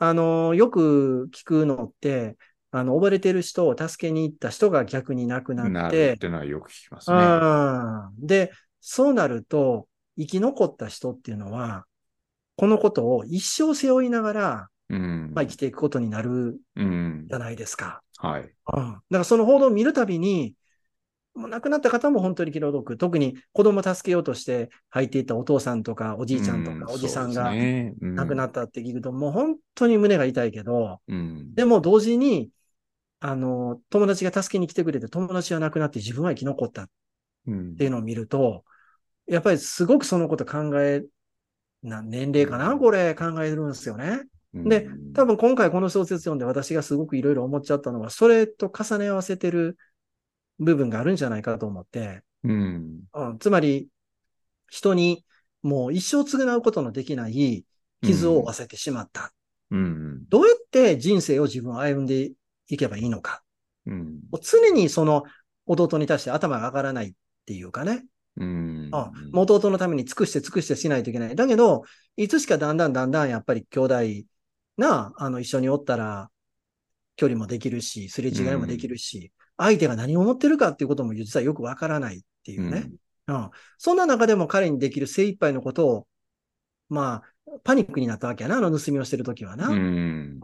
あのーよく聞くのって、あの、溺れてる人を助けに行った人が逆に亡くななるってっ、てのはよく聞きますね。うんで、そうなると、生き残った人っていうのは、このことを一生背負いながら、うん。まあ、生きていくことになるうんじ。ゃないですか。はい。うん。だからその報道を見るたびに、もう亡くなった方も本当に気の毒。特に子供を助けようとして入っていったお父さんとかおじいちゃんとうかおじさんが亡くなったって聞くと、もう本当に胸が痛いけど、うん。でも同時に、あの、友達が助けに来てくれて友達が亡くなって自分は生き残ったっうんていうのを見ると、やっぱりすごくそのこと考え、な年齢かなこれ考えるんですよね。で、多分今回この小説読んで私がすごくいろいろ思っちゃったのは、それと重ね合わせてる部分があるんじゃないかと思って、うん。うん、つまり、人にもう一生償うことのできない傷を負わせてしまった。うん。どうやって人生を自分は歩んでいけばいいのか。うん。常にその弟に対して頭が上がらないっていうかね。うん。うん、もう弟のために尽くして尽くしてしないといけない。だけど、いつしかだんだんだんだんやっぱり兄弟な、あの、一緒におったら、距離もできるし、すれ違いもできるし、相手が何を思ってるかっていうことも実はよくわからないっていうね。うん。そんな中でも彼にできる精一杯のことを、まあ、パニックになったわけやな、あの盗みをしてるときはな。ううんん。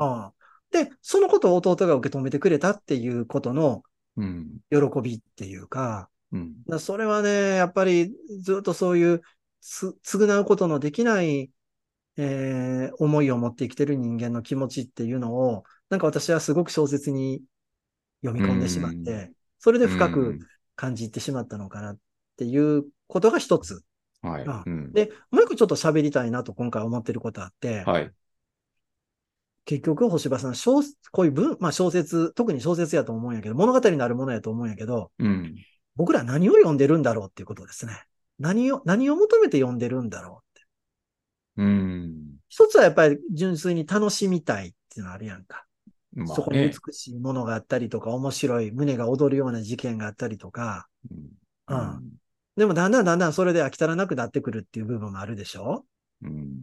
で、そのことを弟が受け止めてくれたっていうことのうん。喜びっていうか、うん。だそれはね、やっぱりずっとそういうつ償うことのできない、えー思いを持って生きてる人間の気持ちっていうのを、なんか私はすごく小説に読み込んでしまっうて、それで深く感じてしまったのかなっていうことが一つ。うん。はい。あうんで、もう一個ちょっと喋りたいなと今回思ってることあって、はい。結局星葉さん、小こういう文、まあ小説、特に小説やと思うんやけど、物語になるものやと思うんやけど、うん。僕ら何を読んでるんだろうっていうことですね。何を、何を求めて読んでるんだろうって。うん。一つはやっぱり純粋に楽しみたいっていうのはあるやんか。まそこに美しいものがあったりとか、面白い胸が躍るような事件があったりとか、うん。うんでもだんだんだんだんそれで飽き足らなくなってくるっていう部分もあるでしょ？うん。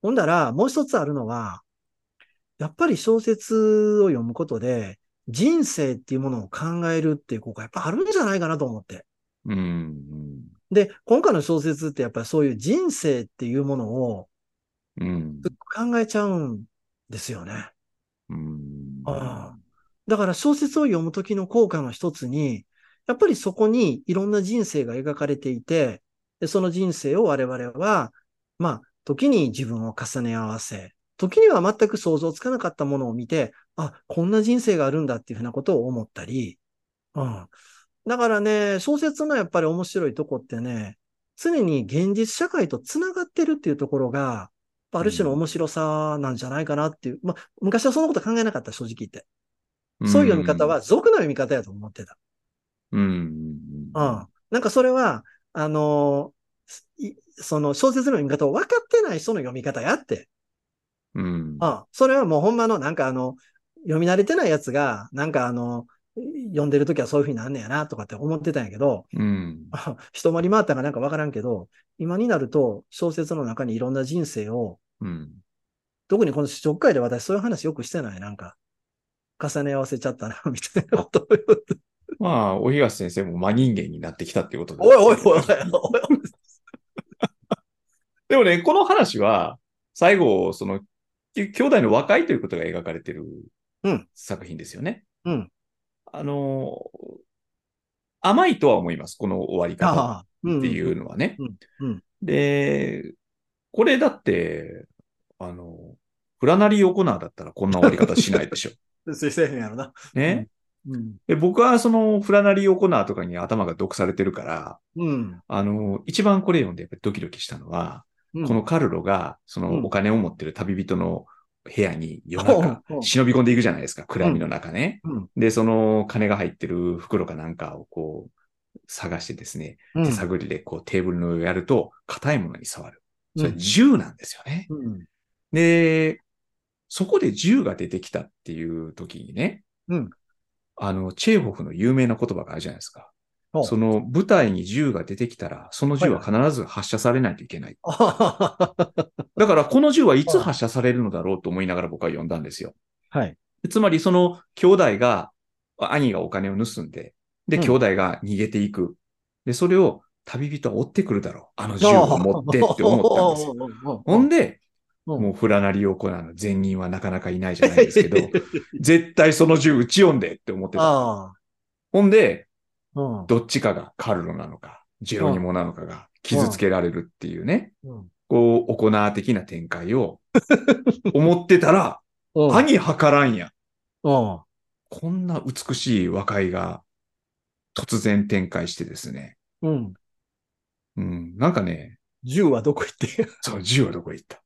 ほんだら、もう一つあるのは、やっぱり小説を読むことで、人生っていうものを考えるっていう効果やっぱあるんじゃないかなと思って。うん。で、今回の小説ってやっぱりそういう人生っていうものをうん。考えちゃうんですよね。ああだから小説を読むときの効果の一つに、やっぱりそこにいろんな人生が描かれていて、その人生を我々は、まあ、時に自分を重ね合わせ、時には全く想像つかなかったものを見て、あ、こんな人生があるんだっていうふうなことを思ったり、うん。だからね、小説のやっぱり面白いとこってね、常に現実社会と繋がってるっていうところが、ある種の面白さなんじゃないかなっていう。まあ、昔はそんなこと考えなかった、正直言って。そういう読み方は、俗な読み方やと思ってた。うん。うん。なんかそれは、あのーいその小説の読み方を分かってない人の読み方やって。うん。うん。それはもうほんまの、なんかあの、読み慣れてないやつが、なんかあの、読んでるときはそういうふうになんねやな、とかって思ってたんやけど、うん。一回り回ったかなんか分からんけど、今になると小説の中にいろんな人生を、うん。特にこの試食会で私そういう話よくしてない、なんか。重ね合わせちゃったな、みたいなことを言って。まあ、お東先生も真人間になってきたっていうことで。おいおいおいおいおい。でもね、この話は、最後、その、き兄弟の和解ということが描かれてるうん作品ですよね。うん。あの、甘いとは思います。この終わり方っていうのはね。うんうんで、これだって、あの、フラナリー・オコナーだったらこんな終わり方しないでしょ。せせえへんやろな。ね？うん。で僕はそのフラナリー・オコナーとかに頭が毒されてるから、うん。あの、一番これ読んでやっぱりドキドキしたのは、うんこのカルロが、そうんのお金を持ってる旅人の部屋に夜中忍び込んでいくじゃないですか、暗闇の中ね。うん。で、その金が入ってる袋かなんかをこう探してですね、うん手探りでこうテーブルの上をやると硬いものに触る。それなんですよね。うん。で、そこで銃が出てきたっていう時にね、うんあの、チェーホフの有名な言葉があるじゃないですか。その舞台に銃が出てきたら、その銃は必ず発射されないといけない。はだから、この銃はいつ発射されるのだろうと思いながら僕は読んだんですよ。い。つまり、その兄弟が、兄がお金を盗んで、で、うん兄弟が逃げていく。で、それを旅人は追ってくるだろう。あの銃を持ってって思ったんですよ。よ ほんで、うんもうフラナリオコナーの善人はなかなかいないじゃないですけど、絶対その銃撃ち読んでって思ってた。ほんで、うん。どっちかがカルロなのか、ジェロニモなのかが傷つけられるっていうね、うんこう、オコナー的な展開を思ってたら、うん。兄計らんや。こんな美しい和解が突然展開してですね。うん。うん。なんかね、銃はどこ行って？そう、銃はどこへ行った？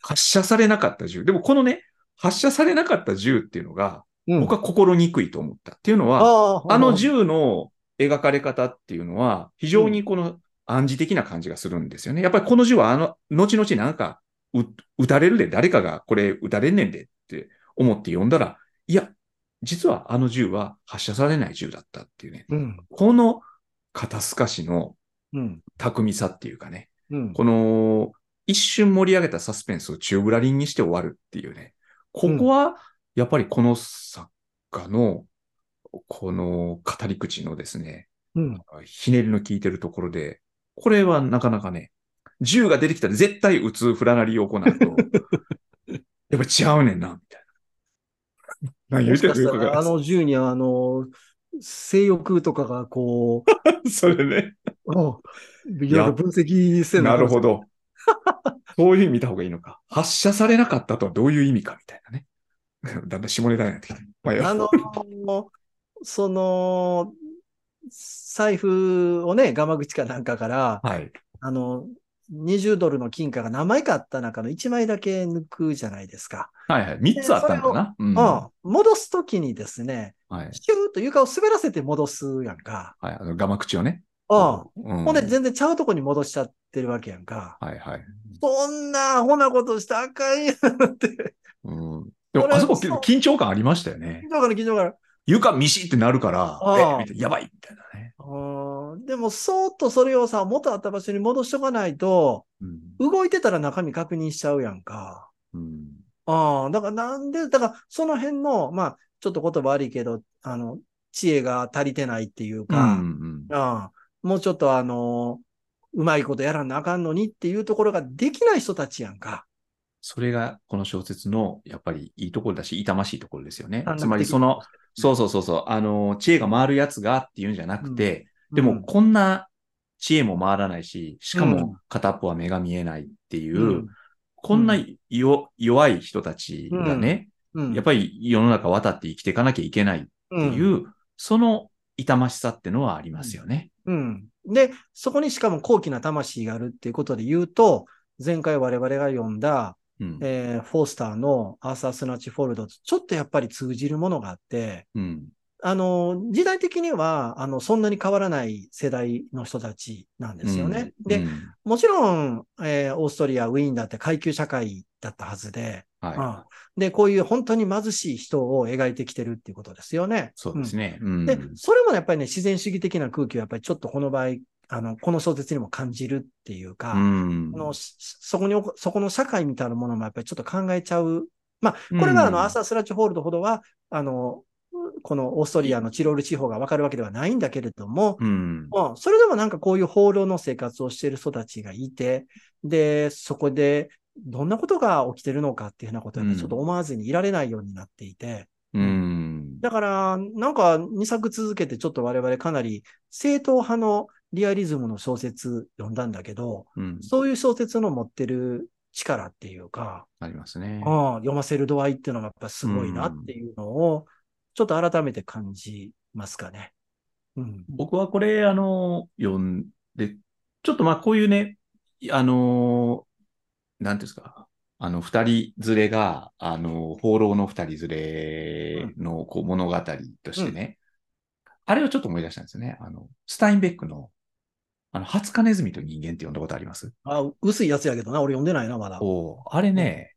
発射されなかった銃。でもこのね、発射されなかった銃っていうのが、うん僕は心にくいと思った。っていうのは、あの銃の描かれ方っていうのは、非常にこの暗示的な感じがするんですよね。やっぱりこの銃は、あの、後々なんか、う撃たれるで、誰かがこれ撃たれんねんでって思って読んだら、いや、実はあの銃は発射されない銃だったっていうね。うん。この肩透かしのうん。巧みさっていうかね。うん。この、一瞬盛り上げたサスペンスを宙ぶらりんにして終わるっていうね。ここは、やっぱりこの作家の、この語り口のですね、うん。ひねりの効いてるところで、これはなかなかね、銃が出てきたら絶対撃つフラナリを行うと、やっぱ違うねんな、みたいな。何言もうてかしたら、かあの銃には、あの、性欲とかがこ それね。う、うんいろいろ分析せなるほど。ど。そういうふうに見た方がいいのか。発射されなかったとはどういう意味かみたいなね。だんだん下ネタになってきて。まあの、その、財布をね、ガマ口かなんかから、はい。あの、20ドルの金貨が何枚かあった中の1枚だけ抜くじゃないですか。はいはい。3つあったのかな。うん。うん。戻すときにですね、はい。シューッと床を滑らせて戻すやんか。はい。あの、ガマ口をね。うん。うん。ほんで全然ちゃうとこに戻しちゃってるわけやんか。はいはい。そんなアホなことしたらあかんやんって。うん。でも、あそこ緊張感ありましたよね。だから聞いたから。床ミシってなるから、ああえ、やばいみたいなね。うんでも、そーっとそれをさ、元あった場所に戻しとかないと、うん。動いてたら中身確認しちゃうやんか。うん。ああ、だからなんで、だからその辺の、まあ、ちょっと言葉悪いけど、あの、知恵が足りてないっていううか、もうちょっとあの、うまいことやらなあかんのにっていうところができない人たちやんか。それがこの小説のやっぱりいいところだし、痛ましいところですよねつまりその、そうそうそうそう、あの、知恵が回るやつがっていうんじゃなくて、でもこんな知恵も回らないし、しかうんも片っぽは目が見えないっていう、うん、こんなよ弱い人たちがね、うん、やっぱり世の中渡って生きていかなきゃいけないっていう、その痛ましさってのはありますよね。うん。で、そこにしかも高貴な魂があるっていうことで言うと、前回我々が読んだ、うん。えーフォースターのアーサー・スナッチ・フォルドとちょっとやっぱり通じるものがあって、うん。あの、時代的には、あの、そんなに変わらない世代の人たちなんですよね。で、うんもちろん、えーオーストリア、ウィーンだって階級社会だったはずで、はうんで、こういう本当に貧しい人を描いてきてるっていうことですよね。い。そうですね。うんで、それもやっぱりね、自然主義的な空気をやっぱりちょっとこの場合、あの、この小説にも感じるっていうか、うんあのしそこにそこの社会みたいなものもやっぱりちょっと考えちゃう。まあ、これがあの、うんアーサー・スラッチ・ホールドほどは、あの、このオーストリアのチロール地方がわかるわけではないんだけれども、うん。うんそれでもなんかこういう放浪の生活をしている人たちがいて、で、そこでどんなことが起きてるのかっていうようなことをやっぱりちょっと思わずにいられないようになっていて、うん。だから、なんか2作続けてちょっと我々かなり正統派のリアリズムの小説読んだんだけど、うん。そういう小説の持ってる力っていうか、ありますね。うん読ませる度合いっていうのがやっぱすごいなっていうのを、ちょっと改めて感じますかね。うん。僕はこれ、あの、読んで、ちょっとまあこういうね、あの、なんていうんですか、あの、二人連れが、あの、放浪の二人連れのこう物語としてね、あれをちょっと思い出したんですよね。あの、スタインベックの、あの、ハツカネズミと人間って読んだことあります？あ、薄いやつやけどな、俺読んでないな、まだ。おあれね、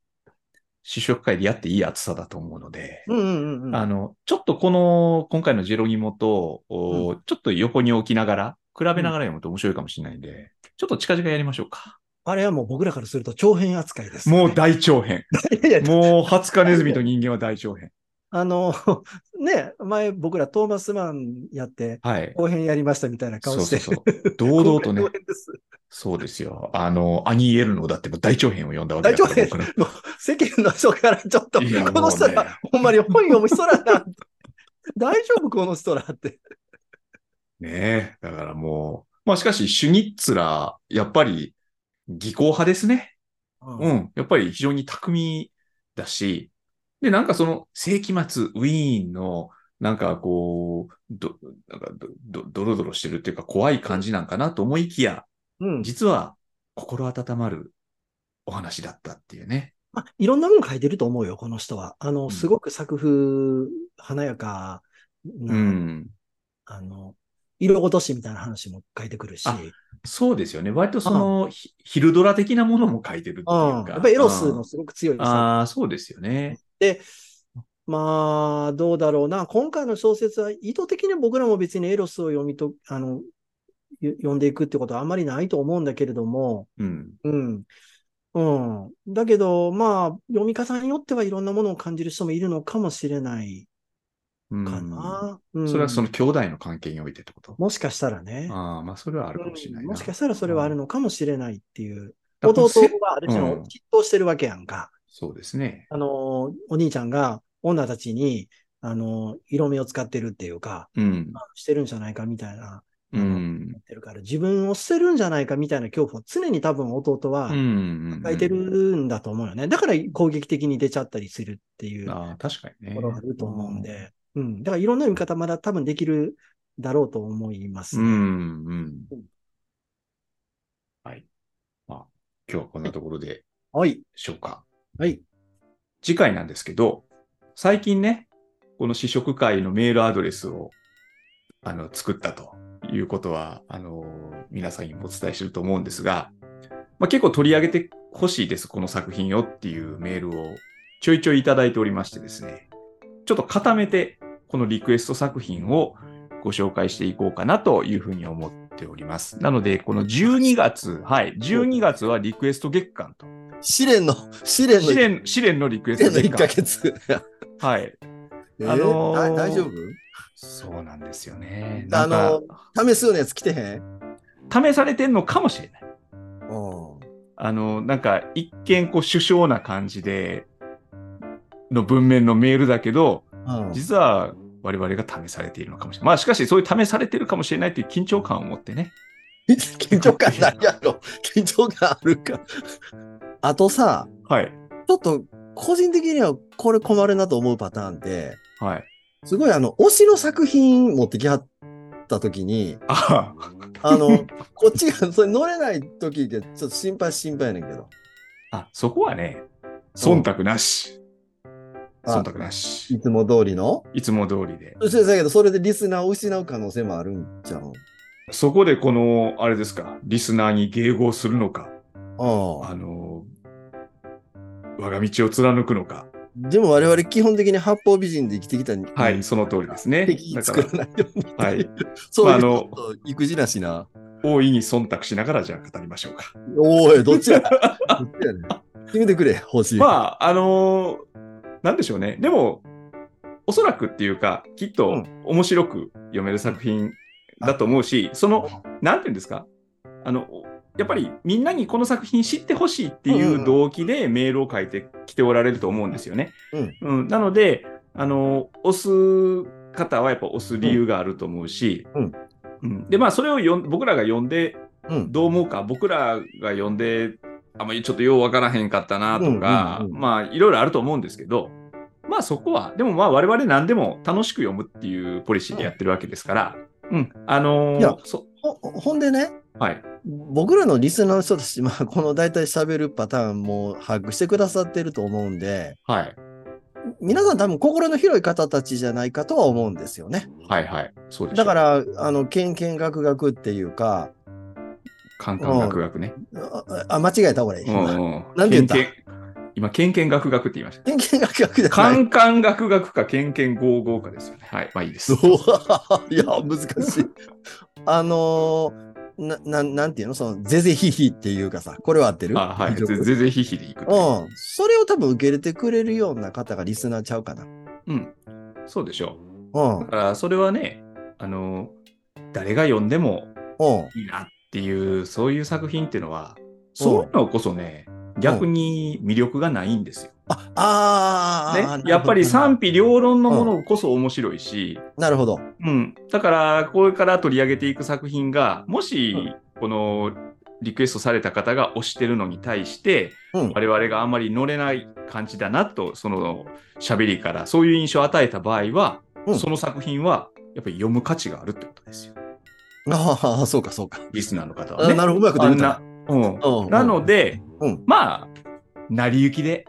試食会でやっていい厚さだと思うので、うんうんうんうん。あの、ちょっとこの、今回のジェロニモと、おちょっと横に置きながら、比べながら読むと面白いかもしれないんで、ちょっと近々やりましょうか。あれはもう僕らからすると長編扱いです、もう大長編。もう、ハツカネズミと人間は大長編。あの、ね、前僕らトーマスマンやって、はい。後編やりましたみたいな顔して。そうそうそう。堂々とね そうですよ。あの、アニーエルノだって大長編を読んだわけだから、大長編世間の人からちょっと、いやこの人ら、ほんまに本読む人らな。大丈夫この人らって。ねえ。だからもう、まあしかし、シュニッツラー、やっぱり、技巧派ですね。うう。ん。やっぱり非常に巧みだし、で、なんかその世紀末、ウィーンのなんかこう、ど、なんかど、ど、ドロドロしてるっていうか怖い感じなんかなと思いきや、うん。実は心温まるお話だったっていうね。まあ、いろんなもん書いてると思うよ、この人は。あの、んすごく作風、華やかな、うん。あの、色ごとしみたいな話も書いてくるし、あそうですよね。割とその、ひ昼ドラ的なものも書いてるっていううん。か。やっぱりエロスのすごく強い作ああ、そうですよね。で、まあ、どうだろうな。今回の小説は意図的に僕らも別にエロスを読みと、あの、よ読んでいくってことはあんまりないと思うんだけれども、うん。うん。うん。だけど、まあ、読み方によってはいろんなものを感じる人もいるのかもしれないうんかな。うんそれはその兄弟の関係においてってこと？もしかしたらね。ああ、まあそれはあるかもしれないな。うんもしかしたらそれはあるのかもしれないっていう。弟せはある種のうん嫉妬してるわけやんか。そうですね。あの、お兄ちゃんが女たちに、あの、色目を使ってるっていうか、うん。してるんじゃないかみたいな、うん言。ってるから、自分を捨てるんじゃないかみたいな恐怖を常に多分弟はうん。抱えてるんだと思うよね。だから攻撃的に出ちゃったりするっていうとああ、確かにね。ころがあると思うんで、うん。だからいろんな読み方まだ多分できるだろうと思いますね。うん。うん。はい。まあ、今日はこんなところではい。しょうか。はい。次回なんですけど、最近ね、この試食会のメールアドレスを、あの、作ったということは、あの、皆さんにもお伝えしてると思うんですが、まあ、結構取り上げてほしいです、この作品をっていうメールをちょいちょいいただいておりましてですね、ちょっと固めて、このリクエスト作品をご紹介していこうかなというふうに思っております。なので、この12月、はい、12月はリクエスト月間と。試練の、試練の、試練、試練のリクエス試練のト月1間ヶ。月。はい。えあのーだ大丈夫？そうなんですよね。あの、試すようなやつ来てへん？試されてんのかもしれない。うん。あの、なんか、一見、こう、首相な感じで、の文面のメールだけど、うん実は我々が試されているのかもしれない。まあ、しかし、そういう試されてるかもしれないという緊張感を持ってね。緊張感ないやろ。緊張感あるか。あとさ、はい。ちょっと個人的にはこれ困るなと思うパターンで、はい。すごいあの、推しの作品持ってきはった時に、ああの、こっちが それ乗れない時でちょっと心配心配やねんけど。あ、そこはね、忖度なし。あ忖度なし。いつも通りの？いつも通りで。そしてだけど、それでリスナーを失う可能性もあるんじゃん。そこでこの、あれですか、リスナーに迎合するのか、ああの、我が道を貫くのか。でも我々基本的に八方美人で生きてきたにはい、その通りですね。敵作らないように。はい。そういうまああの育児なしな。大いに忖度しながらじゃあ語りましょうか。おい、どっちや？どっちやねん決めてくれ、欲しい。まあ、あのーなんでしょうね。でも、おそらくっていうか、きっうとん面白く読める作品だと思うし、その、なんていうんですか？あの、やっぱりみんなにこの作品知ってほしいっていう動機でメールを書いてきておられると思うんですよね。うん。なので、あの、押す方はやっぱ押す理由があると思うし、うん。うん。で、まあ、それをよん僕らが読んでうん。どう思うか、僕らが読んで、あんまりちょっとようわからへんかったなとか、うんうんうんまあいろいろあると思うんですけど、まあそこは、でもまあ我々何でも楽しく読むっていうポリシーでやってるわけですから、うん、あのーいやそほほんでね、はい、僕らのリスナーの人たち、まあ、この大体喋るパターンも把握してくださってると思うんで、はい、皆さん多分心の広い方たちじゃないかとは思うんですよね。はい、はい、そうです。だか、ら、あの、けんけんがくがくっていうか、カンカンガクガクね。あ、あ間違えた、俺。うん今。うんなんて言った？今、ケンケンガクガクって言いました。けんけんがくがくじゃカない。ンカンガクガクかケンケンゴーゴーかですよね。はい、まあいいです。いや、難しい。あのーな、ななんていうの？その、ぜぜひひっていうかさ、これは合ってる？あはい、ぜぜぜひひでいくう。うん。それを多分受け入れてくれるような方がリスナーちゃうかな。うん。そうでしょうん。う。だから、それはね、あの、誰が読んでもうん。いいなっていう、そういう作品っていうのは、そういうのこそね、逆に魅力がないんですよ。あ、あね、やっぱり賛否。否両論のものこそ面白いし、なるほど。うん。だから、これから取り上げていく作品が、もしうん、この、リクエストされた方が推してるのに対して、うん。我々があんまり乗れない感じだなと、その喋りからそういう印象を与えた場合は、うんその作品はやっぱり読む価値があるってことですよ。ああ、そうか、そうか。リスナーの方はね。あなるほど、うまく出るうん。うんなので、うんまあ、成り行きで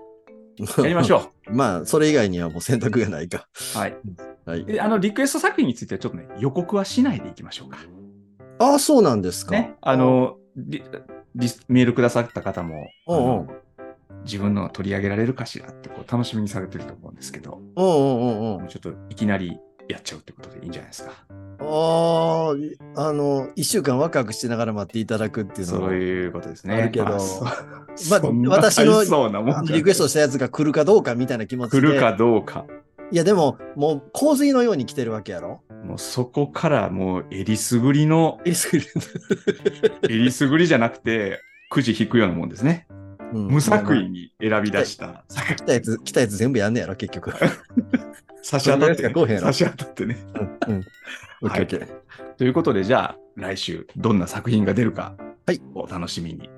やりましょ まあ、それ以外にはもう選択がないか。う。はい。はい。であの、リクエスト作品についてはちょっとね、予告はしないでいきましょうか。ああ、そうなんですか。ね。あの、リリスメールくださった方も、あう自分のが取り上げられるかしらってこう楽しみにされてると思うんですけど、うんうんうんうんも。うちょっといきなりやっちゃうってことでいいんじゃないですか。ああ、あの、一週間ワクワクしながら待っていただくっていうのそうは、いうことですね。あるけどまあそ まあ私のリクエストしたやつが来るかどうかみたいな気持ちで。来るかどうか。いや、でも、もう洪水のように来てるわけやろ。もうそこからもうえりすぐりの、えりすぐりえりすぐりじゃなくて、くじ引くようなもんですね。うん無作為に選び出した作来たやつ、来たやつ全部やんねやろ、結局。差し当たって、そんなやつが来おへんやろ差し当たってね。うん。うん。オッケーオッケー。ということで、じゃあ来週どんな作品が出るか、はいお楽しみに。